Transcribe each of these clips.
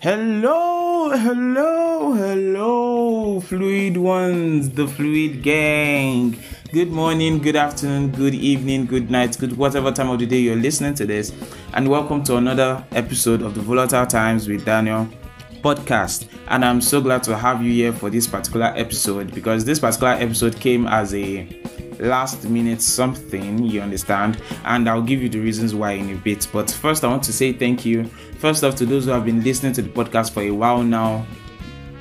Hello, hello, hello, fluid ones, the fluid gang. Good morning, good afternoon, good evening, good night, good whatever time of the day you're listening to this, and welcome to another episode of the Volatile Times with Daniel podcast. And I'm so glad to have you here for this particular episode because this particular episode came as a last minute something, you understand? And I'll give you the reasons why in a bit. But first, I want to say thank you. First off, to those who have been listening to the podcast for a while now,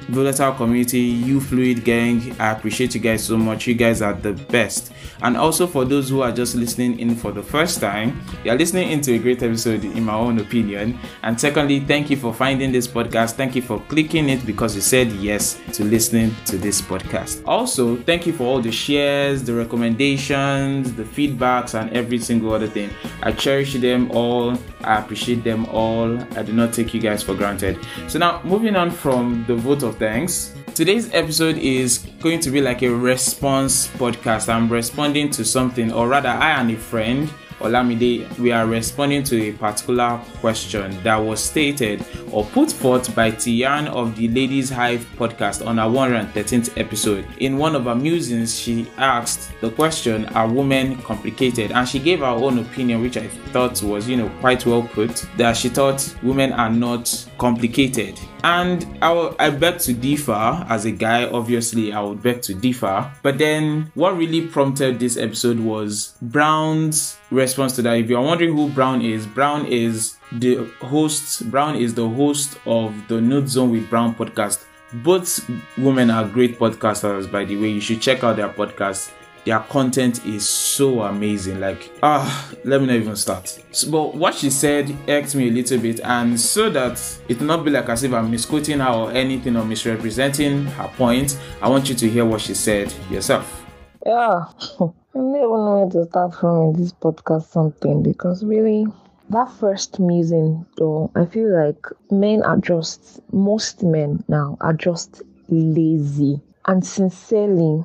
volatile community, you fluid gang. I appreciate you guys so much. You guys are the best. And also for those who are just listening in for the first time, you're listening into a great episode in my own opinion. And secondly, thank you for finding this podcast. Thank you for clicking it because you said yes to listening to this podcast. Also, thank you for all the shares, the recommendations, the feedbacks, and every single other thing. I cherish them all. I appreciate them all. I do not take you guys for granted. So now moving on from the vote of thanks. Today's episode is going to be like a response podcast. I'm responding to something, or rather, I and a friend Olamide, we are responding to a particular question that was stated or put forth by Teeyarn of the Ladies Hive podcast on our 113th episode. In one of her musings, she asked the question, Are women complicated? And she gave her own opinion, which I thought was, you know, quite well put, that she thought women are not complicated. And I, I beg to differ as a guy, obviously, I would beg to differ. But then what really prompted this episode was Brown's response to that. If you're wondering who Brown is, Brown is the host, Brown is the host of the Nude Zone with Brown podcast. Both women are great podcasters, by the way. You should check out their podcast their content is so amazing. Like, ah, let me not even start. So, but what she said irked me a little bit, and so that it not be like as if I'm misquoting her or anything or misrepresenting her point, I want you to hear what she said yourself. Yeah, I don't even know where to start from in this podcast something because really that first musing though i feel like men are just most men now are just lazy and sincerely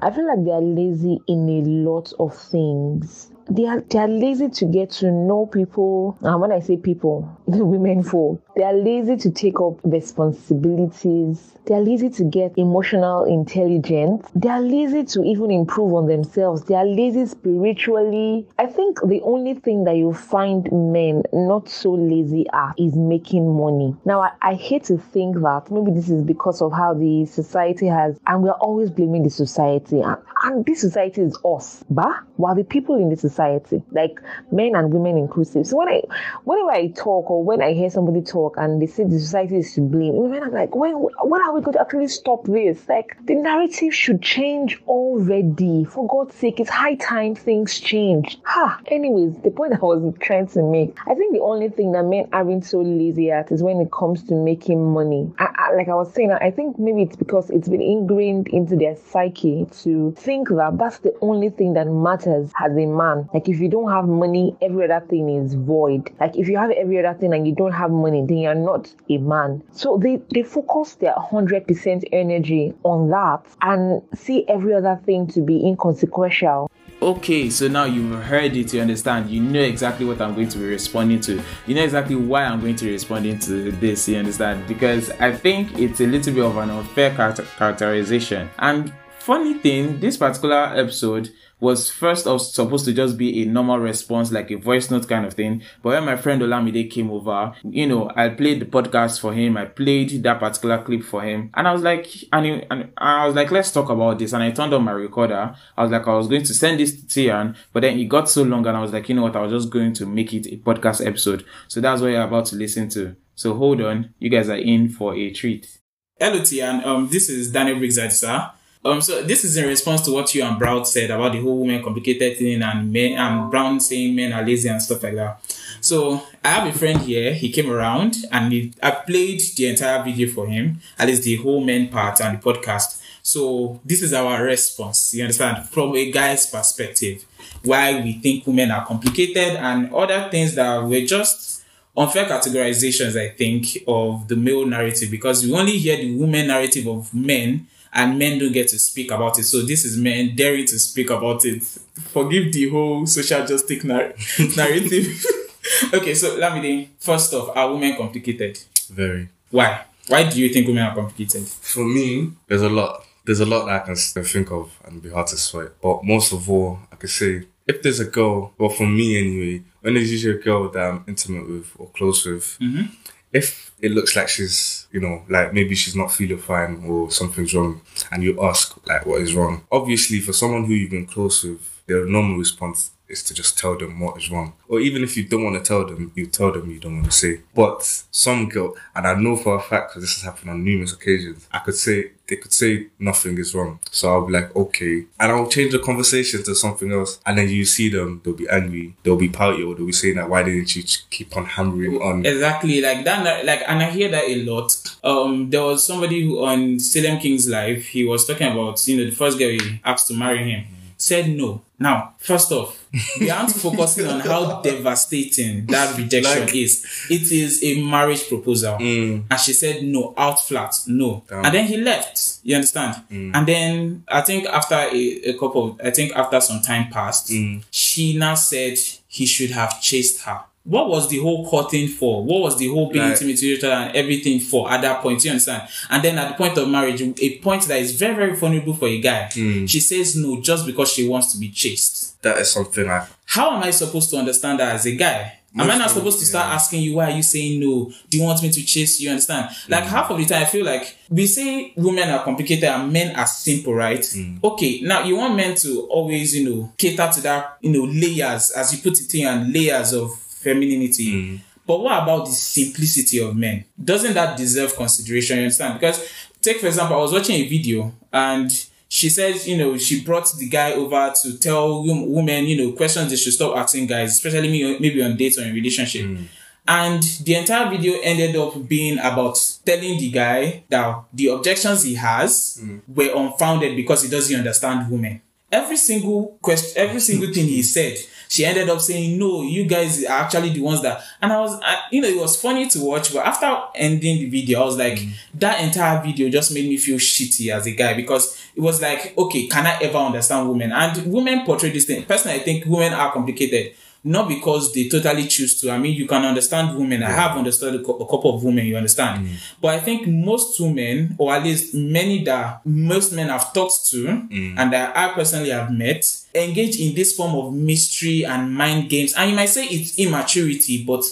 I feel like they are lazy in a lot of things. They are they are lazy to get to know people. And when I say people, the women folk, they are lazy to take up responsibilities. They are lazy to get emotional intelligence. They are lazy to even improve on themselves. They are lazy spiritually. I think the only thing that you find men not so lazy at is making money. Now, I, I hate to think that maybe this is because of how the society has, and we are always blaming the society. And, and this society is us, but while the people in the society, like men and women inclusive. So when I, whenever I talk or when I hear somebody talk and they say the society is to blame, when I'm like, when, when are we going to actually stop this? Like the narrative should change already. For God's sake, it's high time things change. Ha. Anyways, the point I was trying to make, I think the only thing that men aren't so lazy at is when it comes to making money. I, I, like I was saying, I think maybe it's because it's been ingrained into their psyche to think that that's the only thing that matters as a man. Like if you don't have money, every other thing is void. Like if you have every other thing and you don't have money, then you're not a man. So they, they focus their 100% energy on that and see every other thing to be inconsequential. Okay, so now you've heard it, you understand. You know exactly what I'm going to be responding to. You know exactly why I'm going to be responding to this, you understand? Because I think it's a little bit of an unfair characterization. And funny thing, this particular episode was first off supposed to just be a normal response, like a voice note kind of thing. But when my friend Olamide came over, you know, I played the podcast for him. I played that particular clip for him. And I was like, and, he, and I was like, let's talk about this. And I turned on my recorder. I was like, I was going to send this to Teeyarn, but then it got so long and I was like, you know what? I was just going to make it a podcast episode. So that's what you're about to listen to. So hold on. You guys are in for a treat. Hello, Teeyarn. Um, this is Daniel Briggs sir. Um, so this is in response to what you and Brown said about the whole woman complicated thing and men and Brown saying men are lazy and stuff like that. So I have a friend here. He came around and he, I played the entire video for him, at least the whole men part and the podcast. So this is our response. You understand from a guy's perspective, why we think women are complicated and other things that were just unfair categorizations. I think of the male narrative because we only hear the woman narrative of men and men don't get to speak about it. So this is men daring to speak about it. Forgive the whole social justice nar- narrative. okay, so let me Lamide, first off, are women complicated? Very. Why? Why do you think women are complicated? For me, there's a lot. There's a lot that I can think of and be hard to sweat. But most of all, I could say if there's a girl, well, for me anyway, when there's usually a girl that I'm intimate with or close with, mm-hmm. If it looks like she's, you know, like maybe she's not feeling fine or something's wrong, and you ask like what is wrong, obviously for someone who you've been close with, their normal response is to just tell them what is wrong. Or even if you don't want to tell them, you tell them you don't want to say. But some girl, and I know for a fact because this has happened on numerous occasions, I could say they could say nothing is wrong. So I'll be like, okay, and I'll change the conversation to something else. And then you see them, they'll be angry, they'll be pouty, or they'll be saying that why didn't you keep on hammering on? Exactly, like that. Like, and I hear that a lot. Um, there was somebody who on Salem King's live, he was talking about you know the first girl he asked to marry him, said no. Now, first off, we aren't focusing on how devastating that rejection Like- is. It is a marriage proposal, mm. and she said no, out flat, no, Damn. and then he left. You understand? Mm. And then I think after a, a couple, I think after some time passed, mm. she now said he should have chased her. What was the whole courting for? What was the whole being Like- intimate with each other and everything for at that point? You understand? And then at the point of marriage, a point that is very, very vulnerable for a guy, she says no just because she wants to be chased. That is something I How am I supposed to understand that as a guy? Am I not supposed to start yeah. asking you why are you saying no? Do you want me to chase you? You Understand? Like Mm. half of the time, I feel like we say women are complicated and men are simple, right? Mm. Okay, now you want men to always, you know, cater to that, you know, layers as you put it in, and layers of femininity. Mm. But what about the simplicity of men? Doesn't that deserve consideration? You understand? Because take for example, I was watching a video and she says, you know, she brought the guy over to tell women, you know, questions they should stop asking guys, especially me- maybe on dates or in relationship. And the entire video ended up being about telling the guy that the objections he has were unfounded because he doesn't understand women. Every single question, every single thing he said, she ended up saying, "No, you guys are actually the ones that." And I was, I, you know, it was funny to watch. But after ending the video, I was like, that entire video just made me feel shitty as a guy because it was like, okay, can I ever understand women? And women portray this thing. Personally, I think women are complicated not because they totally choose to. I mean, you can understand women. I have understood a, cou- a couple of women, you understand. Mm. But I think most women, or at least many that most men have talked to, mm. and that I personally have met, engage in this form of mystery and mind games. And you might say it's immaturity, but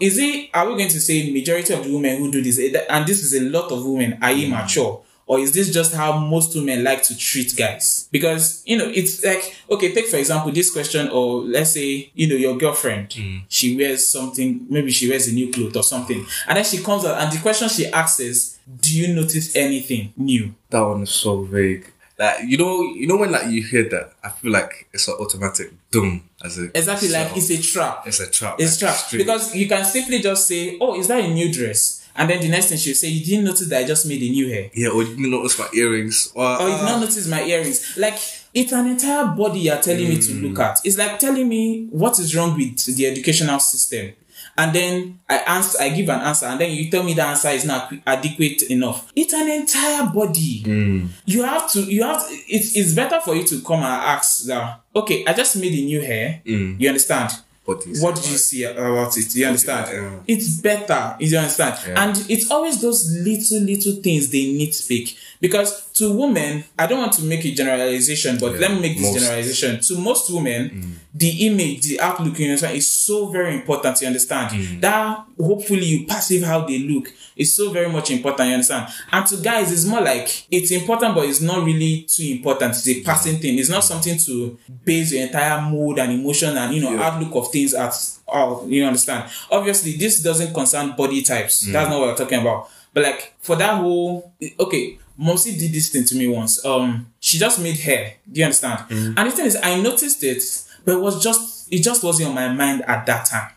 is it, are we going to say majority of the women who do this, eh, and this is a lot of women, are mm. immature? Or is this just how most women like to treat guys? Because, you know, it's like, okay, take for example this question, or let's say, you know, your girlfriend, hmm. she wears something, maybe she wears a new cloth or something. And then she comes out and the question she asks is, do you notice anything new? that one is so vague. Like you know, you know when like you hear that, I feel like it's an automatic doom as a Exactly, like it's a trap. it's a trap. It's like, trap. straight. Because you can simply just say, oh, is that a new dress? And then the next thing she'll say, you didn't notice that I just made a new hair. yeah, or you didn't notice my earrings. Or, or you did not uh, notice my earrings. Like it's an entire body you're telling me to mm. look at. It's like telling me what is wrong with the educational system. And then I answer, I give an answer, and then you tell me the answer is not adequate enough. It's an entire body. Mm. You have to, you have. To, it's it's better for you to come and ask that. Okay, I just made a new hair. Mm. You understand? What do you what did you see about it? You understand? Yeah. It's better. You understand? Yeah. And it's always those little, little things they nitpick. Because to women, I don't want to make a generalization, but let me make this most. generalization. To most women, mm. the image, the outlook, you understand, is so very important. You understand? Mm. That hopefully you perceive how they look is so very much important. You understand? And to guys, it's more like it's important, but it's not really too important. It's a mm. passing thing. It's not something to base your entire mood and emotion and you know Yeah. outlook of things at all. You understand? Obviously, this doesn't concern body types. That's not what we're talking about. But like for that whole okay, Momsi did this thing to me once. Um, she just made hair. Do you understand? And the thing is, I noticed it, but it was just it just wasn't on my mind at that time.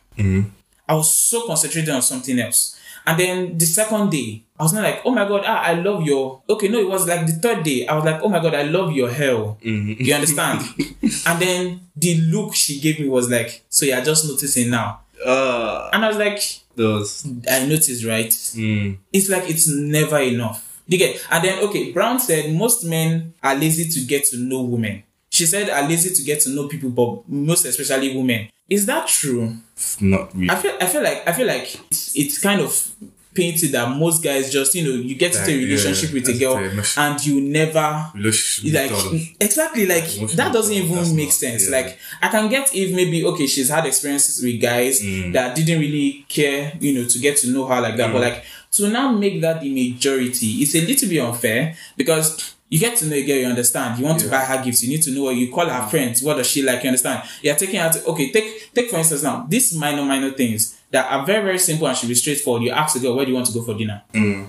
I was so concentrated on something else. And then the second day, I was not like, oh my god, ah, I love your. Okay, no, it was like the third day. I was like, oh my god, I love your hair. You understand? and then the look she gave me was like, so you're just noticing now. Uh, And I was like, those. I noticed, right? Mm, It's like it's never enough. You get? And then, okay, Brown said most men are lazy to get to know women. she said are lazy to get to know people, but most especially women. Is that true? Not really. I feel I feel like I feel like it's, it's kind of painted that most guys just you know you get into a relationship yeah, with a girl and you never like exactly like that doesn't even that's make not- sense yeah. like i can get if maybe okay she's had experiences with guys Mm. that didn't really care you know to get to know her like that Mm. but like to now make that the majority it's a little bit unfair because you get to know a girl, you understand. You want to buy her gifts. You need to know what you call her mm. friends. What does she like? You understand? You're taking her to okay. Take take for instance now. These minor minor things that are very very simple and should be straightforward. You ask a girl where do you want to go for dinner, mm.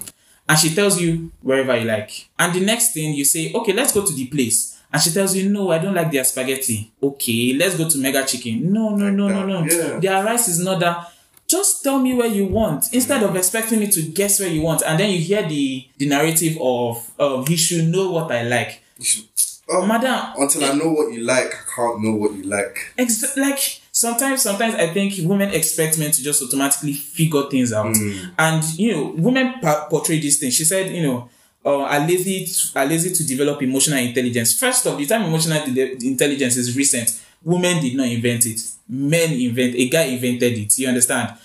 and she tells you wherever you like. And the next thing you say, okay, let's go to the place. And she tells you, no, I don't like their spaghetti. Okay, let's go to Mega Chicken. No, no, no, no, no. Yeah. Their rice is not that. Just tell me where you want instead of expecting me to guess where you want. And then you hear the the narrative of um, he should know what I like. You oh, Madam, until I know what you like, I can't know what you like. Ex- like sometimes sometimes i think women expect men to just automatically figure things out and you know women pa- portray these things she said you know uh, are lazy to, are lazy to develop emotional intelligence first off the time emotional de- intelligence is recent women did not invent it men invent a guy invented it you understand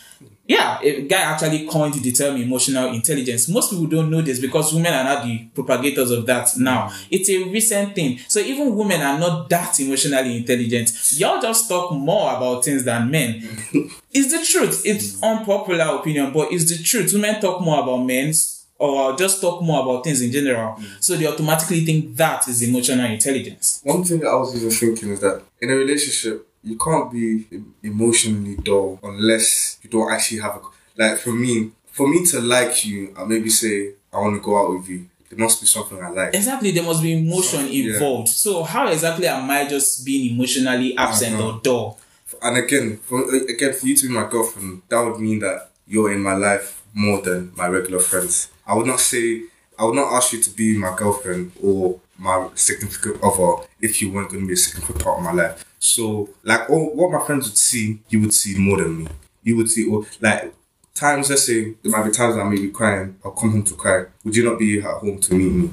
yeah, a guy actually coined the term emotional intelligence. Most people don't know this because women are not the propagators of that now. It's a recent thing. So even women are not that emotionally intelligent. Y'all just talk more about things than men. it's the truth. It's unpopular opinion, but it's the truth. Women talk more about men's or just talk more about things in general. So they automatically think that is emotional intelligence. One thing that I was even thinking is that in a relationship, you can't be emotionally dull unless you don't actually have a like. For me, for me to like you, I maybe say I want to go out with you. There must be something I like. Exactly, there must be emotion Yeah. involved. So how exactly am I just being emotionally absent Uh-huh. or dull? And again, for, again, for you to be my girlfriend, that would mean that you're in my life more than my regular friends. I would not say, I would not ask you to be my girlfriend or my significant other if you weren't going to be a significant part of my life. So, like, all, what my friends would see, you would see more than me. You would see, or like, times, let's say, there might be times I may be crying, I'll come home to cry. Would you not be at home to meet me?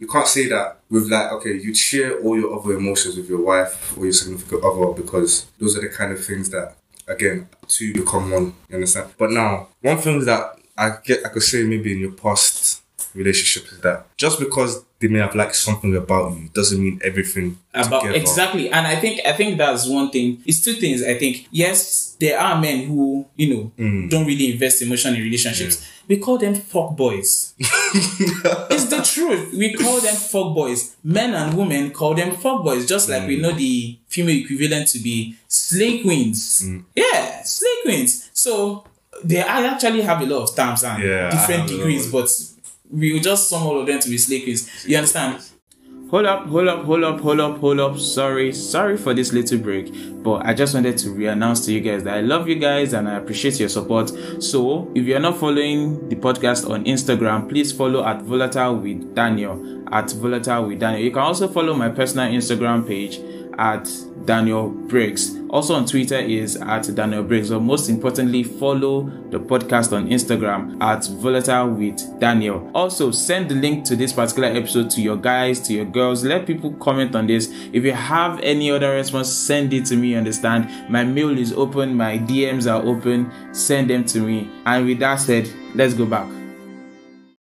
You can't say that with like, okay, you'd share all your other emotions with your wife or your significant other because those are the kind of things that, again, two become one. You understand? But now, one thing that I get, I could say maybe in your past relationships is that just because they may have liked something about you doesn't mean everything about together. exactly. And i think i think that's one thing. It's two things i think. Yes there are men who you know Mm. don't really invest emotion in relationships. We call them fuck boys. It's the truth. We call them fuck boys. Men and women call them fuck boys just like Mm. we know the female equivalent to be slay queens. Mm. yeah slay queens. So they I actually have a lot of terms and Yeah, different have a lot degrees but we will just sum all of them to be slay queens you understand Hold up, hold up, hold up, hold up, hold up. Sorry, sorry for this little break, but I just wanted to re-announce to you guys that I love you guys and I appreciate your support. So, if you're not following the podcast on Instagram, please follow at Volatile with Daniel. At Volatile with Daniel. You can also follow my personal Instagram page at Daniel Briggs. Also on Twitter is at Daniel Briggs. But most importantly, follow the podcast on Instagram at Volatile with Daniel. Also, send the link to this particular episode to your guys, to your girls. Let people comment on this. If you have any other response, send it to me. Understand? My mail is open, my DMs are open. Send them to me. And with that said, let's go back.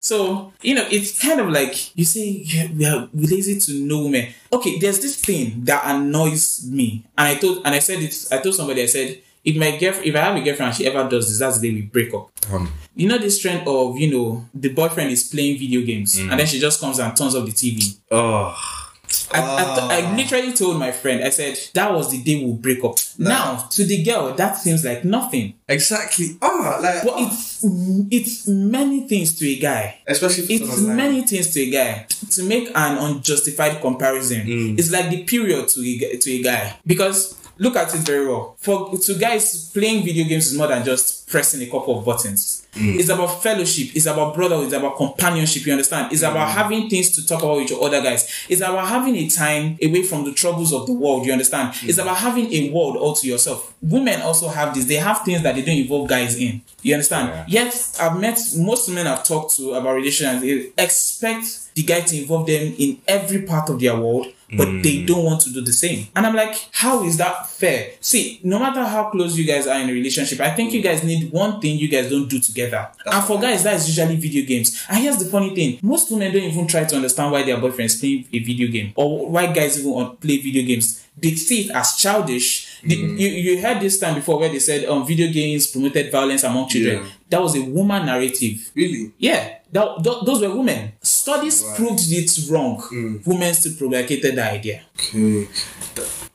So, you know, it's kind of like you say yeah, we are lazy to know women. Okay, there's this thing that annoys me. And I told and I said it I told somebody, I said, if my girlfriend if I have a girlfriend and she ever does this, that's the day we break up. Um, You know this trend of, you know, the boyfriend is playing video games and then she just comes and turns off the TV. oh, I, I, I literally told my friend, I said, that was the day we'll break up. Now, to the girl, that seems like nothing. exactly. Ah, like, But it's it's many things to a guy. especially It's many things to a guy. To make an unjustified comparison, it's like the period to a, to a guy. Because look at it very well. For to guys, playing video games is more than just pressing a couple of buttons. Mm. It's about fellowship. It's about brotherhood. It's about companionship. You understand? It's about mm. having things to talk about with your other guys. It's about having a time away from the troubles of the world. You understand? Mm. It's about having a world all to yourself. Women also have this. They have things that they don't involve guys in. You understand? Yes, I've met most men I've talked to about relationships. They expect the guy to involve them in every part of their world, but they don't want to do the same. And I'm like, how is that fair? See, no matter how close you guys are in a relationship, I think you guys need one thing you guys don't do together. and for guys, that is usually video games. And here's the funny thing most women don't even try to understand why their boyfriends play a video game or why guys even play video games. They see it as childish. The- you, you heard this time before where they said um, video games promoted violence among children. Yeah. That was a woman narrative. Really? Yeah, that, th- those were women. Studies proved it wrong. Mm. Women still propagated the idea. Okay.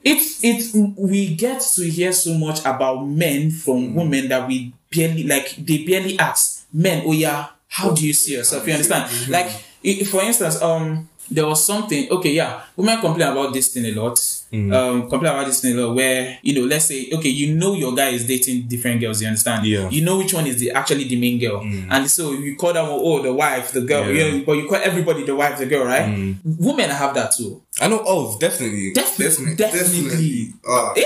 It's it's we get to hear so much about men from women that we barely like. They barely ask men. Oh yeah, how do you see yourself? You understand? Like i- for instance, um, there was something. Okay, yeah, women complain about this thing a lot. Um, complain about this thing. Where you know, let's say, okay, you know your guy is dating different girls. You understand? Yeah. You know which one is the actually the main girl, and so you call that one oh the wife, the girl. Yeah. Yeah, but you call everybody the wife, the girl, right? Women have that too. I know. Oh, definitely. Definitely, definitely. Ah. Eh?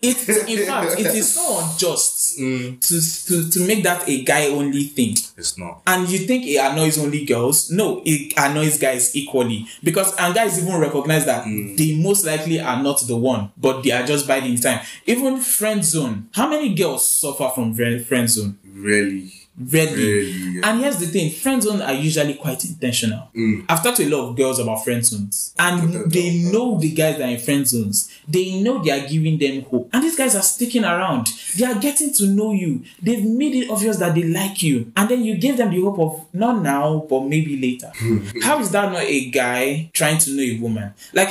It, in fact, it is so unjust mm. to, to to make that a guy only thing. It's not. And you think it annoys only girls? No, it annoys guys equally because and guys even recognize that mm. they most likely are not the one, but they are just biding time. Even friend zone. How many girls suffer from friend friend zone? Really. Really. And here's the thing: friend zone are usually quite intentional. I've talked to a lot of girls about friend zones, and they know the guys that are in friend zones. They know they are giving them hope, and these guys are sticking around. They are getting to know you. They've made it obvious that they like you, and then you give them the hope of not now, but maybe later. How is that not a guy trying to know a woman? Like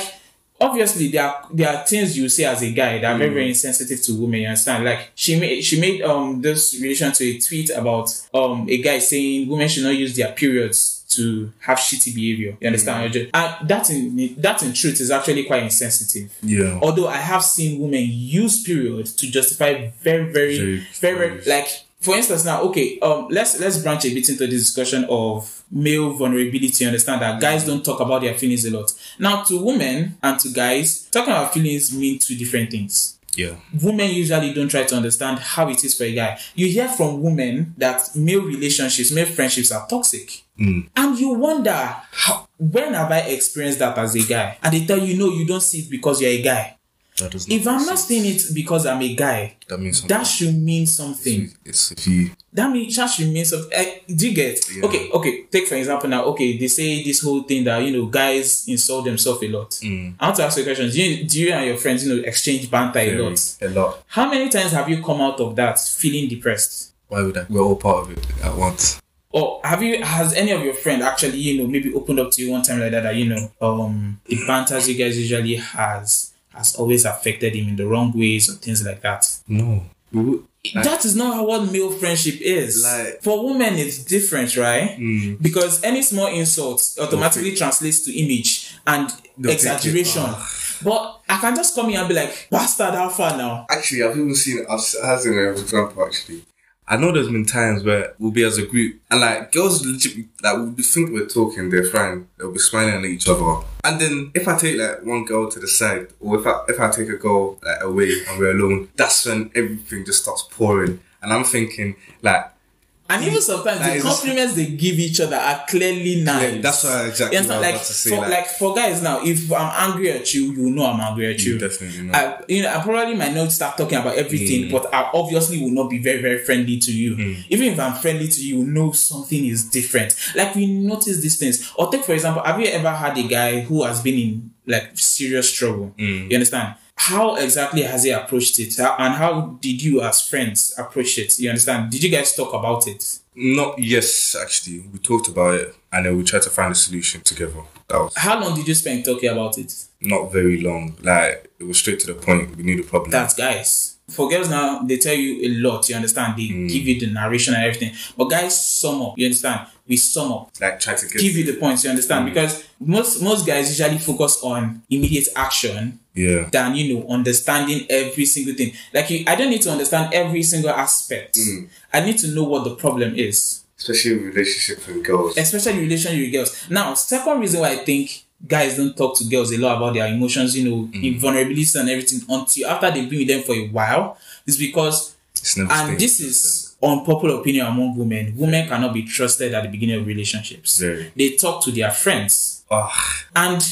obviously there are there are things you say as a guy that are very very insensitive to women. You understand? Like she made she made um this relation to a tweet about um a guy saying women should not use their periods to have shitty behavior. You understand? And that in that in truth is actually quite insensitive. Yeah. Although I have seen women use period to justify very, very, Very very, very, like for instance now, okay, um let's let's branch a bit into the discussion of male vulnerability. Understand that guys don't talk about their feelings a lot. Now to women and to guys, talking about feelings mean two different things Yeah. women usually don't try to understand how it is for a guy. You hear from women that male relationships, male friendships are toxic. And you wonder, how, when have I experienced that as a guy? And they tell you, no, you don't see it because you're a guy. That does If I'm not seeing it because I'm a guy, that means something. that should mean something. It's if you. That means that should mean something. Eh, do you get? Yeah. Okay, okay. Take for example now. Okay, they say this whole thing that you know guys insult themselves a lot. Mm. I want to ask you a question. Do you, do you and your friends you know exchange banter a lot? A lot. How many times have you come out of that feeling depressed? Why would I? We're all part of it at once. Or have you has any of your friend actually, you know, maybe opened up to you one time like that that, you know, um the banters you guys usually has has always affected him in the wrong ways or things like that. No. We would, that is not how what male friendship is. Like- For women it's different, right? Because any small insult automatically translates to image and They'll exaggeration. Ah. But I can just come here and be like, bastard, how far now? Actually, I've even seen. I've an example. Actually, I know there's been times where we'll be as a group and like girls legit like we'll think we're talking, they're fine, they'll be smiling at each other. And then if I take like one girl to the side, or if I if I take a girl like away and we're alone, that's when everything just starts pouring. And I'm thinking like And even sometimes That the compliments they give each other are clearly nice. Yeah, that's what exactly what like, about to say, For, like- like for guys now, if I'm angry at you, you know I'm angry at you. You definitely know. I, you know, I probably might not start talking about everything, Mm. but I obviously will not be very, very friendly to you. Even if I'm friendly to you, you know something is different. Like we notice these things. Or take for example, have you ever had a guy who has been in like serious trouble? Mm. You understand? How exactly has he approached it, and how did you, as friends, approach it? You understand? Did you guys talk about it? not yes, actually, we talked about it and then we tried to find a solution together. That was How long did you spend talking about it? not very long. Like it was straight to the point. We knew the problem. That's guys. For girls now, they tell you a lot. You understand? They hmm. give you the narration and everything. But guys, sum up. You understand? We sum up. like try to get Give you the points. You understand? Hmm. Because most most guys usually focus on immediate action yeah. than you know understanding every single thing. Like you, I don't need to understand every single aspect. Hmm. I need to know what the problem is Especially with relationships with girls. especially relationship with girls. Now, second reason why I think guys don't talk to girls a lot about their emotions, you know, Mm. vulnerability and everything until after they've been with them for a while, It's because, It's and this is unpopular opinion among women. Women cannot be trusted at the beginning of relationships. Very. They talk to their friends, Ah, and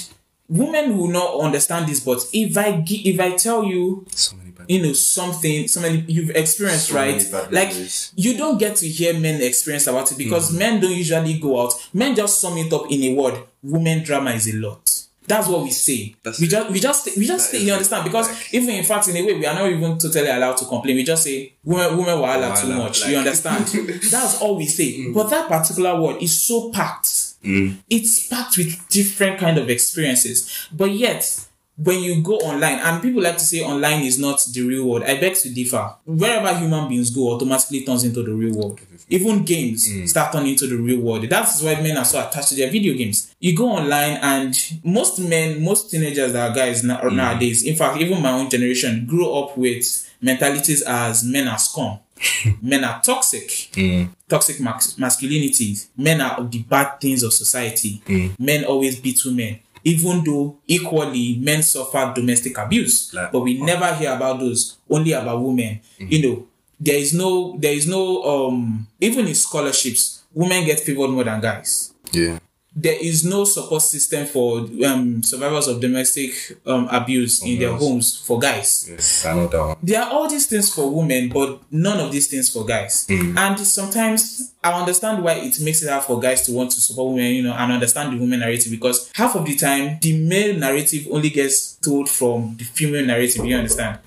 women will not understand this, but if I gi- if I tell you So you know something so many you've experienced So right? like you don't get to hear men experience about it because Mm. men don't usually go out. Men just sum it up in a word women drama is a lot. That's what we say. That's we just we just we just say, you understand? Because Like- even in fact in a way we are not even totally allowed to complain. We just say women women wahala too much. Like- you understand? That's all we say. But that particular word is so packed Mm-hmm. it's packed with different kind of experiences. But yet when you go online and people like to say online is not the real world i beg to differ. Wherever human beings go automatically turns into the real world. Mm-hmm. Even games mm. start turning into the real world. That's why men are so attached to their video games. You go online and most men most teenagers that are guys na- mm. nowadays. In fact even my own generation grew up with mentalities as men are scum men are toxic mm. Toxic mas- masculinity. Men are of the bad things of society. Men always beat women. Even though equally men suffer domestic abuse, Like- but we never hear about those. Only about women. You know, there is no, there is no, um, even in scholarships, women get favored more than guys Yeah. There is no support system for um, survivors of domestic um, abuse in their homes for guys Yes, I know that one. there are all these things for women, but none of these things for guys. And sometimes I understand why it makes it hard for guys to want to support women, you know, and understand the women narrative because half of the time the male narrative only gets told from the female narrative. You understand?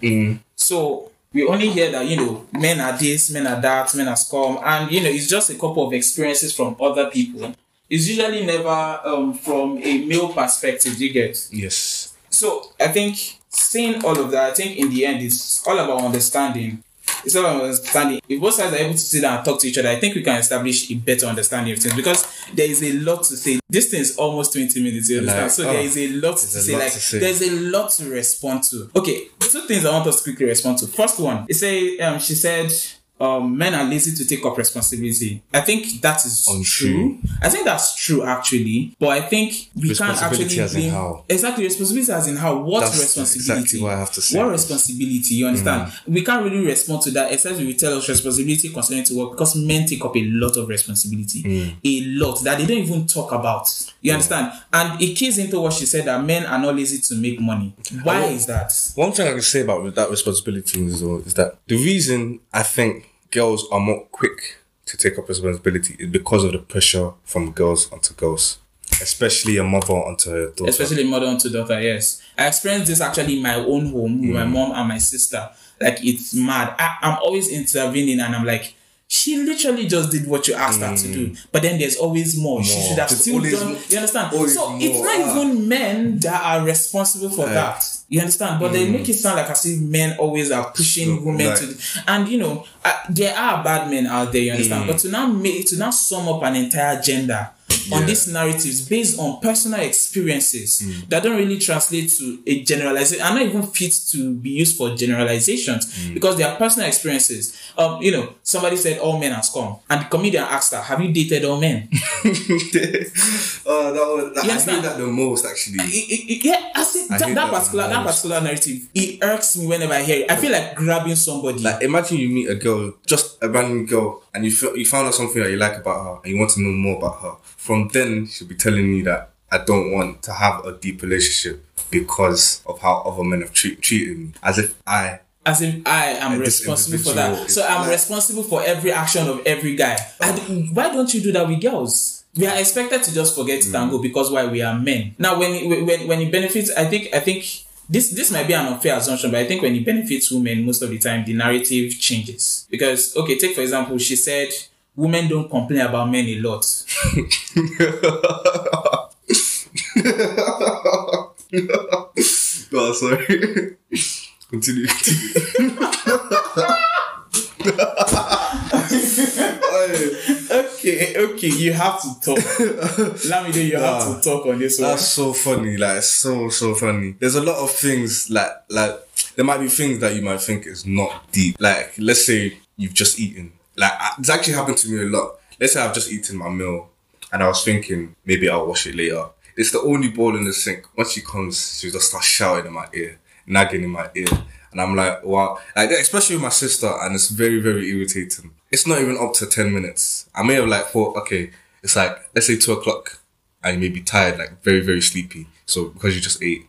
So we only hear that you know men are this, men are that, men are scum, and you know it's just a couple of experiences from other people. It's usually never um, from a male perspective. You get? Yes. So I think seeing all of that, I think in the end it's all about understanding. It's all about understanding. If both sides are able to sit down and talk to each other, I think we can establish a better understanding of things because there is a lot to say. This thing is almost 20 minutes, you understand? Like, so oh, there is a lot to a say. lot like to say. there's a lot to respond to. Okay, two things I want us to quickly respond to. First one, it say um she said um, men are lazy to take up responsibility. I think that is Untrue. true. I think that's true actually, but I think we can't actually as in how? exactly responsibility as in how what That's responsibility exactly what I have to say. what responsibility you understand Mm. we can't really respond to that except if you tell us responsibility concerning to work because men take up a lot of responsibility Mm. a lot that they don't even talk about you understand and it keys into what she said that men are not lazy to make money why is that One thing I can say about that responsibility is, is that the reason I think girls are more quick to take up responsibility is because of the pressure from girls onto girls, especially a mother onto her daughter. especially mother onto daughter. Yes, I experienced this actually in my own home with my Mm. mom and my sister. Like it's mad. I, I'm always intervening, and I'm like. She literally just did what you asked her to do, but then there's always more. She Mm. Should have still done. more. You understand? So it's not even men that are responsible for that. You understand? But they make it sound like as if men always are pushing Mm. So, women like- to. And you know, uh, there are bad men out there. You understand? Mm. But to now make to now sum up an entire gender on these narratives based on personal experiences Mm. that don't really translate to a generalization are not even fit to be used for generalizations Mm. because they are personal experiences. Um, you know, somebody said all men are scum, and the comedian asked her, "Have you dated all men?" oh, that was, that, You I hate that the most actually. It- it- yeah, I see I that, that that particular that particular narrative. It irks me whenever I hear it. I feel like grabbing somebody. Like imagine you meet a girl, just a random girl, and you feel, you found out something that you like about her, and you want to know more about her. From then, she'll be telling you that I don't want to have a deep relationship because of how other men have treat, treated me, as if I. as if I am And responsible for that. So I'm like- responsible for every action of every guy. Why don't you do that with girls? We are expected to just forget Mm. and go because why we are men. Now, when it, when when it benefits, I think I think this this might be an unfair assumption, but I think when it benefits women, most of the time the narrative changes. Because okay, take for example, she said women don't complain about men a lot. oh, sorry. continue. continue. okay, okay, you have to talk. Let me Lamide, you have to ah, talk on this one. That's so funny. Like so so funny. There's a lot of things like like there might be things that you might think is not deep. Like let's say you've just eaten. Like it's actually happened to me a lot. Let's say I've just eaten my meal and I was thinking maybe I'll wash it later. It's the only bowl in the sink. Once she comes, she'll just starts shouting in my ear, nagging in my ear. And I'm like, wow. Like, especially with my sister, and it's very, very irritating. It's not even up to 10 minutes. I may have like thought, okay, it's like, let's say 2 o'clock. and you may be tired, like very, very sleepy. So because you just ate.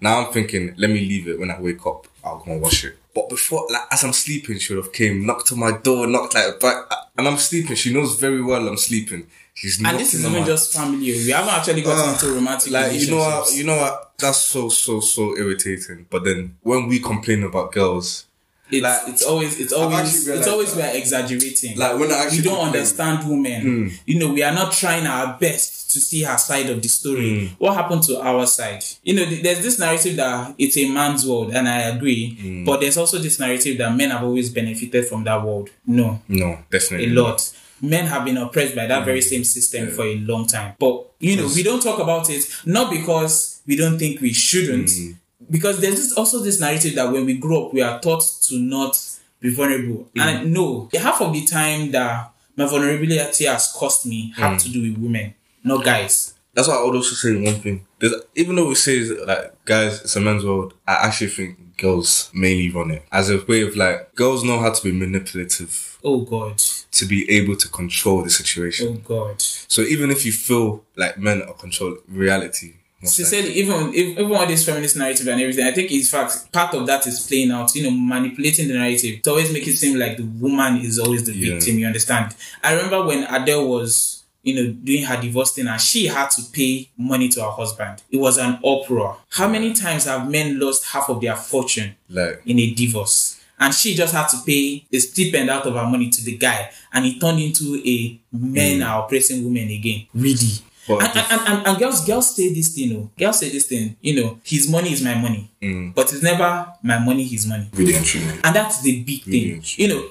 Now I'm thinking, let me leave it when I wake up. I'll go and wash it. But before, like as I'm sleeping, she would have came, knocked on my door, knocked like, but and I'm sleeping. She knows very well I'm sleeping. She's and this is even just family. We haven't actually gotten uh, into romantic like you know what you know what that's so so so irritating. But then when we complain about girls, it's, like, it's always it's always it's always that. we're exaggerating. Like when I actually we don't complain. understand women. Mm. You know, we are not trying our best to see her side of the story. Mm. What happened to our side? You know, there's this narrative that it's a man's world, and I agree. Mm. But there's also this narrative that men have always benefited from that world. No, no, definitely a lot. Men have been oppressed by that very mm. same system yeah. for a long time. But you know, we don't talk about it not because we don't think we shouldn't mm because there's this, also this narrative that when we grow up, we are taught to not be vulnerable. Mm. And no, half of the time that my vulnerability has cost me have mm. to do with women, not guys. That's why I would also say one thing. There's, even though we say like guys, it's a men's world. I actually think girls mainly run it as a way of like girls know how to be manipulative. Oh God. To be able to control the situation. Oh God. So even if you feel like men are controlling reality, Sincerely, even even all this feminist narrative and everything, I think in fact part of that is playing out. You know, manipulating the narrative to always make it seem like the woman is always the yeah. victim. You understand? I remember when Adele was you know, doing her divorce thing and she had to pay money to her husband. It was an uproar. How many times have men lost half of their fortune like, in a divorce? And she just had to pay a stipend out of her money to the guy and it turned into a men mm. are oppressing women again. Really. And, and, and, and, girls, girls say this thing, you know, girls say this thing, you know, his money is my money, mm. but it's never my money, his money. Really and that's the big thing. You know,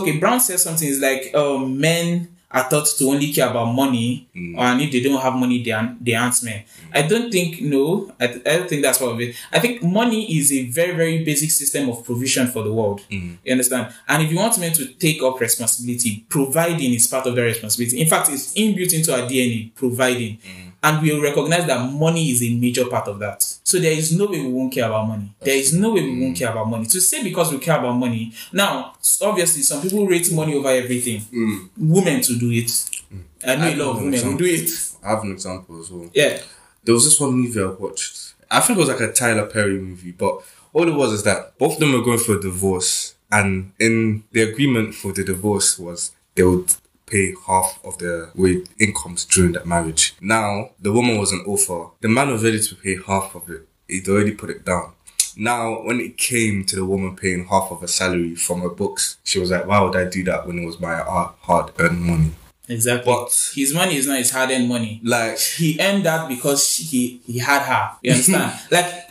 okay, Brown says something, it's like, um, men are taught to only care about money, mm. and if they don't have money, they are they aren't men. Mm. I don't think no, I, I, don't think that's part of it. I think money is a very very basic system of provision for the world. Mm. You understand? And if you want men to take up responsibility, providing is part of their responsibility. In fact, it's inbuilt into our DNA. Providing. And we recognize that money is a major part of that. So there is no way we won't care about money. There is no way we won't care about money. To say because we care about money, now obviously some people rate money over everything. Mm. Women to do it. Mm. I know I a lot of women who do it. I have an example as well. Yeah. There was this one movie I watched. I think it was like a Tyler Perry movie, but all it was is that both of them were going for a divorce, and in the agreement for the divorce was they would pay half of their wage incomes during that marriage. Now, the woman was an offer. The man was ready to pay half of it. He'd already put it down. Now, when it came to the woman paying half of her salary from her books, she was like, why would I do that when it was my hard earned money? Exactly. But his money is not his hard earned money. Like he earned that because he he had her. You understand? like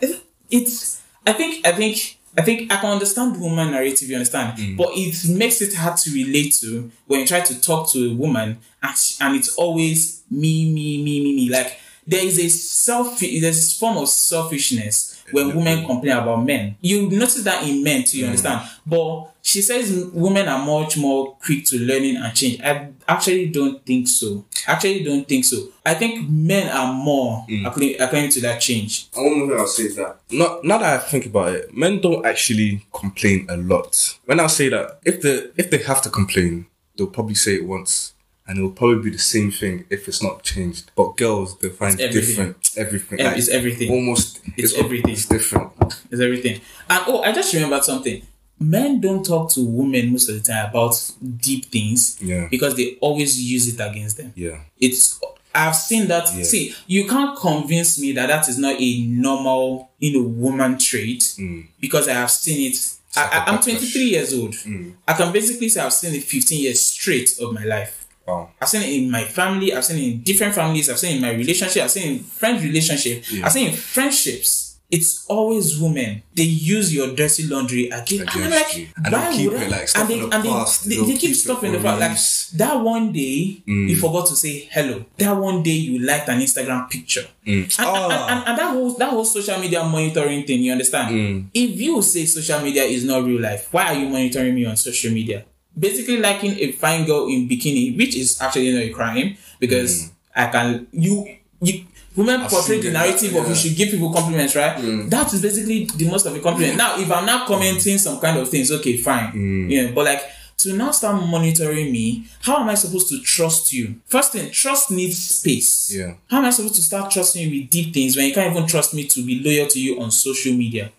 it's I think I think I think I can understand the woman narrative, you understand, mm. but it makes it hard to relate to when you try to talk to a woman and, and it's always me, me, me, me, me. Like there is a self, there's this form of selfishness when women complain about men. You notice that in men too, you mm. understand? But she says women are much more quick to learning and change. I actually don't think so. Actually don't think so. I think men are more mm. according, according to that change. One thing I'll say is that not now that I think about it, men don't actually complain a lot. When I say that, if the if they have to complain, they'll probably say it once and it will probably be the same thing if it's not changed. But girls, they find it's different everything. like it's everything. Almost, it's, it's everything. It's different. It's everything. And oh, I just remembered something. Men don't talk to women most of the time about deep things. Yeah. Because they always use it against them. Yeah. It's I've seen that. Yeah. See, you can't convince me that that is not a normal, you know, woman trait mm. because I have seen it I, am 23 years old. Mm. I can basically say I've seen it 15 years straight of my life. Wow. I've seen it in my family. I've seen it in different families. I've seen it in my relationship. I've seen it in friend relationship. Yeah. I've seen it in friendships. It's always women. They use your dirty laundry again. And, like, and they keep it like and they, and the they, they, they, keep stuff in the past. Like that one day mm. you forgot to say hello. That one day you liked an Instagram picture. Mm. And, oh. and, and, and, that whole that whole social media monitoring thing, you understand? Mm. If you say social media is not real life, why are you monitoring me on social media? Basically liking a fine girl in bikini, which is actually not a crime because mm. I can you you women portray the narrative that, yeah. of you should give people compliments, right? Mm. That is basically the most of a compliment. Now, if I'm not commenting some kind of things, okay, fine. Mm. Yeah, but like to now start monitoring me, how am I supposed to trust you? First thing, trust needs space. Yeah. How am I supposed to start trusting you with deep things when you can't even trust me to be loyal to you on social media?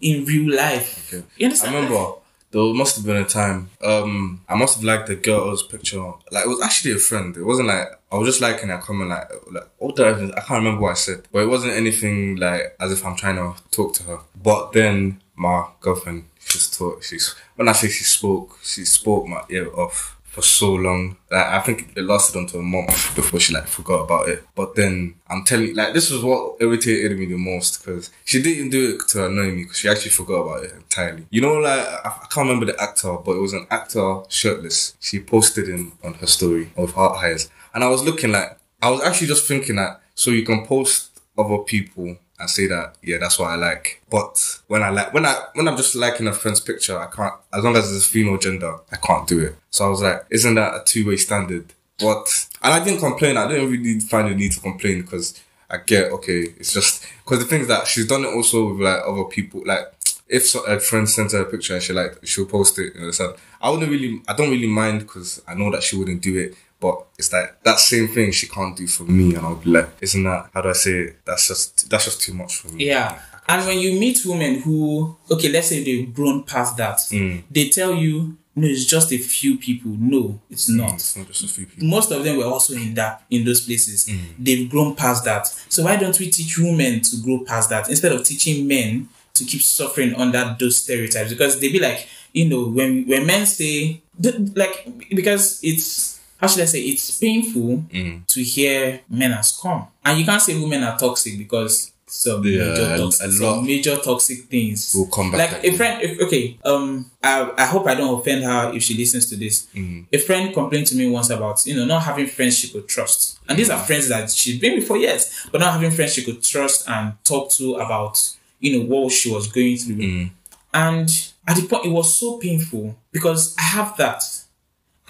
In real life. Okay. You I understand? remember there must have been a time. Um, I must have liked the girl's picture. Like it was actually a friend. It wasn't like I was just liking a comment. Like like what did I, can't remember what I said, but it wasn't anything like as if I'm trying to talk to her. But then my girlfriend, she's talk. She's when I say she spoke, she spoke my ear off for so long. Like I think it lasted until a month before she like forgot about it. But then I'm telling you, like this was what irritated me the most because she didn't do it to annoy me because she actually forgot about it entirely. You know, like I, I can't remember the actor, but it was an actor shirtless. She posted him on her story of heart highs, and I was looking like I was actually just thinking that so you can post other people and say that yeah that's what I like. But when I like when I when I'm just liking a friend's picture, I can't as long as it's female gender, I can't do it. So I was like, isn't that a two way standard? But and I didn't complain. I didn't really find the need to complain because I get okay. It's just because the thing is that she's done it also with like other people. Like if so, a friend sends her a picture and she like she'll post it. You know, I wouldn't really. I don't really mind because I know that she wouldn't do it. But it's like that same thing she can't do for me, and I'll be like, isn't that how do I say it? That's just that's just too much for me. Yeah. And when you meet women who, okay, let's say they've grown past that, Mm. they tell you, no, it's just a few people. No, it's not. It's not just a few people. Most of them were also in that in those places. Mm. They've grown past that. So why don't we teach women to grow past that instead of teaching men to keep suffering under those stereotypes? Because they be like, you know, when when men say like because it's how should I say? It's painful Mm. to hear men as scum. And you can't say women are toxic because some Yeah, major toxic, some major toxic things. Will come back like a friend if, okay um I, I hope i don't offend her if she listens to this. Mm. a friend complained to me once about you know not having friends she could trust. And these are friends that she's been with for years but not having friends she could trust and talk to about you know what she was going through. Mm. and at the point it was so painful because i have that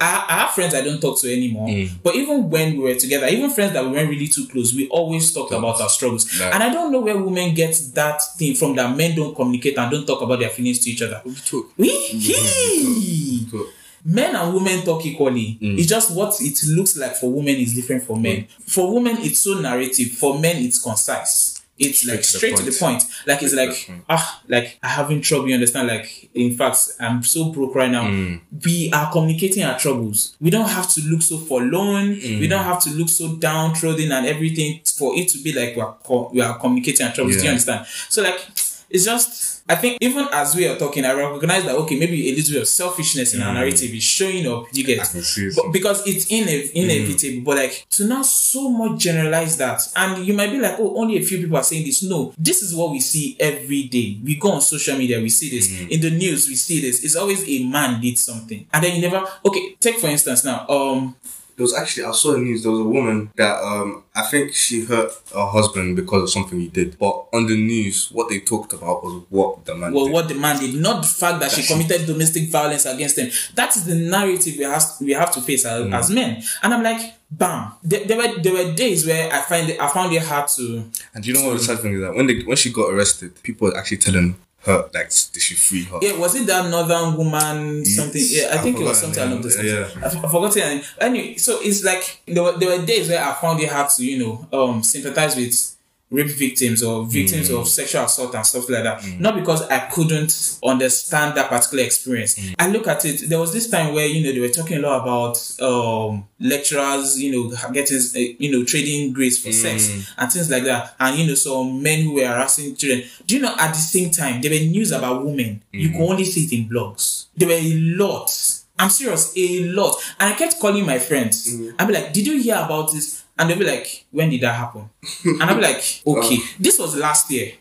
I, I have friends I don't talk to anymore. Mm. But even when we were together, even friends that we weren't really too close, we always talked about our struggles. Like- and I don't know where women get that thing from that men don't communicate and don't talk about their feelings to each other. We talk. We We talk. men and women talk equally. Mm. It's just what it looks like for women is different for men. For women, it's so narrative. For men, it's concise. It's like straight to the point. Like it's Straight like ah, like I having trouble. You understand? Like in fact, I'm so broke right now. Mm. We are communicating our troubles. We don't have to look so forlorn. Mm. We don't have to look so downtrodden and everything for it to be like we are co- we are communicating our troubles. Do you understand? So like it's just I think even as we are talking, I recognize that okay, maybe a little bit of selfishness in our narrative is showing up. You get Mm. I can see it. but because it's ine- inevitable. Mm. But like to now so much generalize that, and you might be like, oh, only a few people are saying this. No, this is what we see every day. We go on social media, we see this Mm. in the news, we see this. It's always a man did something, and then you never. Okay, take for instance now. Um, There was actually I saw the news. There was a woman that um I think she hurt her husband because of something he did. But on the news, what they talked about was what the man well, did. what the man did, not the fact that she That she- committed domestic violence against him. That is the narrative we have we have to face as, Mm. as men. And I'm like, bam. There, there were there were days where I find it, I found it hard to And do you know what the sad thing is that when they when she got arrested, people were actually telling her like they should free her. Yeah, was it that northern woman something? Yeah, I I think it was something along those lines. Yeah. I, I forgot it. Anyway, so it's like there were, there were days where I found it hard to you know um sympathize with rape victims or victims Mm. of sexual assault and stuff like that. Not because I couldn't understand that particular experience. Mm. I look at it. There was this time where you know they were talking a lot about um lecturers, you know, getting uh, you know trading grades for sex Mm. and things like that, and you know some men who were harassing children. Do you know at the same time there were news about women? You could only see it in blogs. There were a lot. I'm serious, a lot. And I kept calling my friends. I'd be like, "Did you hear about this?" And they'll be like, "When did that happen?" and I'd be like, "Okay, this was last year."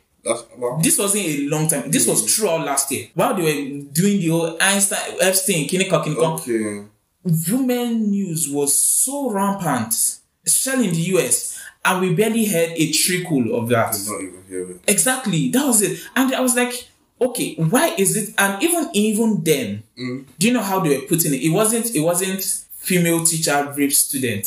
Wow. This wasn't a long time. This was throughout last year. While they were doing the whole Einstein, Epstein, Kinnick, Kinnick, Okay. women news was so rampant, especially in the US, and we barely heard a trickle of that. Not even hear it. Exactly, that was it. And I was like, okay, why is it? And even even then, do you know how they were putting it? It wasn't. It wasn't female teacher rape student.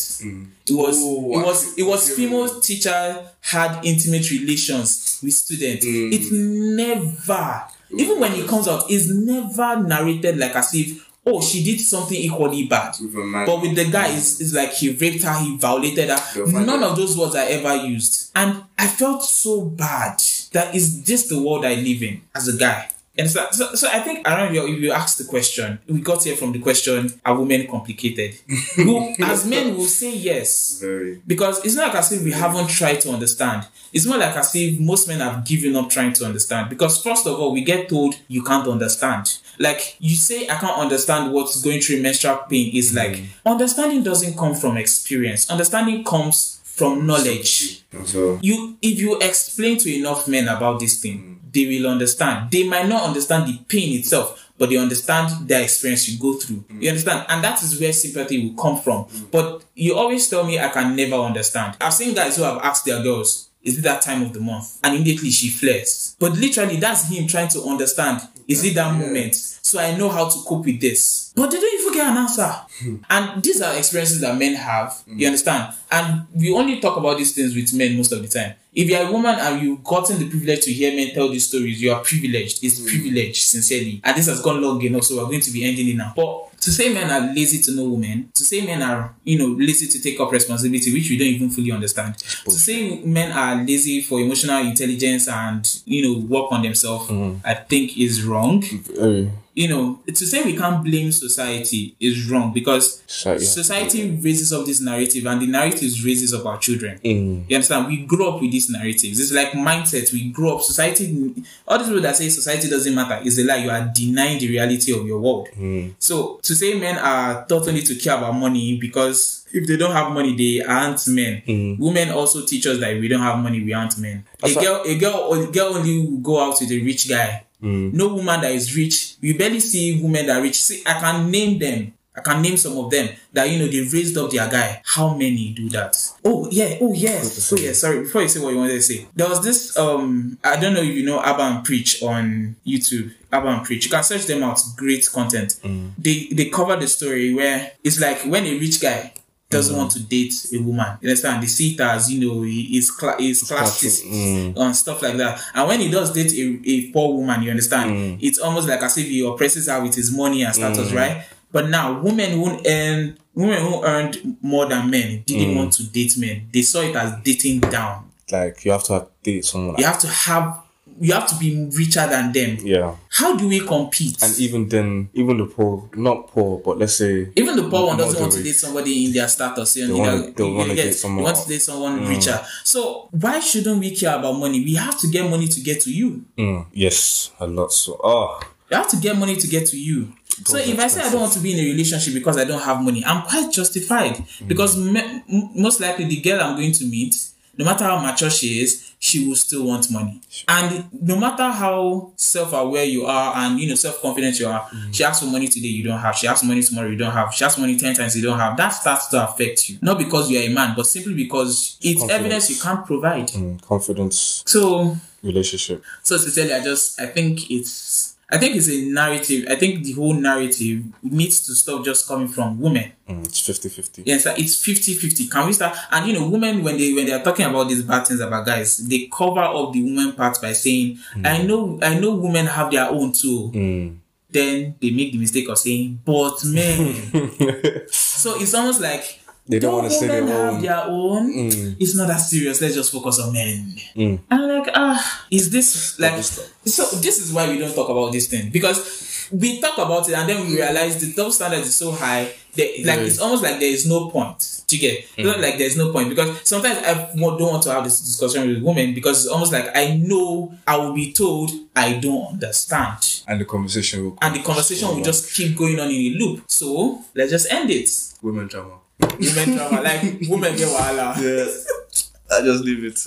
It was. Oh, it was. It was I female teacher had intimate relations with student. It never. Even when it comes out, it's never narrated like as if oh, she did something equally bad. With. But with the guy, it's, it's like he raped her, he violated her. None of those words are ever used. And I felt so bad that is this the world I live in as a guy. And so, so, so I think I don't know if you asked the question, we got here from the question, are women complicated? Who, as men will say yes. Very. Because it's not like as if we haven't tried to understand. It's more like as if most men have given up trying to understand. Because first of all, we get told you can't understand. Like you say, I can't understand what's going through menstrual pain. Is mm. like understanding doesn't come from experience. Understanding comes from knowledge. So You, if you explain to enough men about this thing, mm. They will understand. They might not understand the pain itself, but they understand the experience you go through. Mm. You understand? And that is where sympathy will come from. Mm. But you always tell me I can never understand. I've seen guys who have asked their girls, is it that time of the month? And immediately she flares. But literally, that's him trying to understand. Is it that moment? So I know how to cope with this. But they don't even get an answer. Hmm. and these are experiences that men have. You hmm. understand? And we only talk about these things with men most of the time. If you're a woman and you've gotten the privilege to hear men tell these stories, you are privileged. It's mm. privilege, sincerely. And this has gone long enough, so we're going to be ending it now. But to say men are lazy to know women, to say men are, you know, lazy to take up responsibility, which we don't even fully understand. To say men are lazy for emotional intelligence and, you know, work on themselves, mm-hmm. I think is wrong. You know, to say we can't blame society is wrong because Society has to society raises up this narrative and the narrative raises up our children. Mm. You understand? We grow up with these narratives. It's like mindset. We grow up. Society, all these people that say society doesn't matter is a lie. You are denying the reality of your world. So to say men are taught only to care about money because if they don't have money, they aren't men. Women also teach us that if we don't have money, we aren't men. A That's girl, a girl, a girl only go out with a rich guy. No woman that is rich. We barely see women that are rich. See, I can name them. I can name some of them that you know they raised up their guy. How many do that? Oh yeah, oh yes, oh yeah. Sorry, before you say what you wanted to say, there was this. Um, I don't know if you know Aba and Preach on YouTube. Aba and Preach. You can search them out. Great content. They they cover the story where it's like when a rich guy doesn't mm. want to date a woman. You understand? They see it as you know he is cla- is classist mm. and stuff like that. And when he does date a, a poor woman, you understand? Mm. It's almost like as if he oppresses her with his money and status, right? But now women who earn women who earned more than men didn't want to date men. They saw it as dating down. Like you have to have date someone. You have to have you have to be richer than them. yeah. How do we compete? And even then, even the poor, not poor, but let's say Even the poor one doesn't want to date somebody in their status. You know, they know, wanna date someone you want to date someone mm. richer. So why shouldn't we care about money? We have to get money to get to you. Mm, yes, a lot. So, ah. oh, You have to get money to get to you. So if I say I don't want to be in a relationship because I don't have money, I'm quite justified mm. because me- m- most likely the girl I'm going to meet, no matter how mature she is, she will still want money. And no matter how self-aware you are and you know self-confident you are, she asks for money today you don't have. She asks for money tomorrow you don't have. She asks for money ten times you don't have. That starts to affect you, not because you are a man, but simply because it's Confidence. evidence you can't provide. mm, confidence, So relationship. so sincerely, I just I think it's I think it's a narrative. I think the whole narrative needs to stop just coming from women. Mm, it's 50 50. Yes, it's 50-50. Can we start? And you know, women when they when they are talking about these bad things about guys, they cover up the woman part by saying, "I know, I know, women have their own too." Mm. Then they make the mistake of saying, "But men." so it's almost like. They don't "Don't wanna say their women have their own. It's not that serious. Let's just focus on men. Mm. And I'm like, ah, is this like so? This is why we don't talk about this thing because we talk about it and then we realize the double standard is so high. That, like it's almost like there is no point. to get? It's not like there's no point because sometimes I don't want to have this discussion with women because it's almost like I know I will be told I don't understand, And the conversation will and the conversation will just keep going on in a loop. So let's just end it. Women drama. Women drama, like women get wahala. Yeah. I just leave it.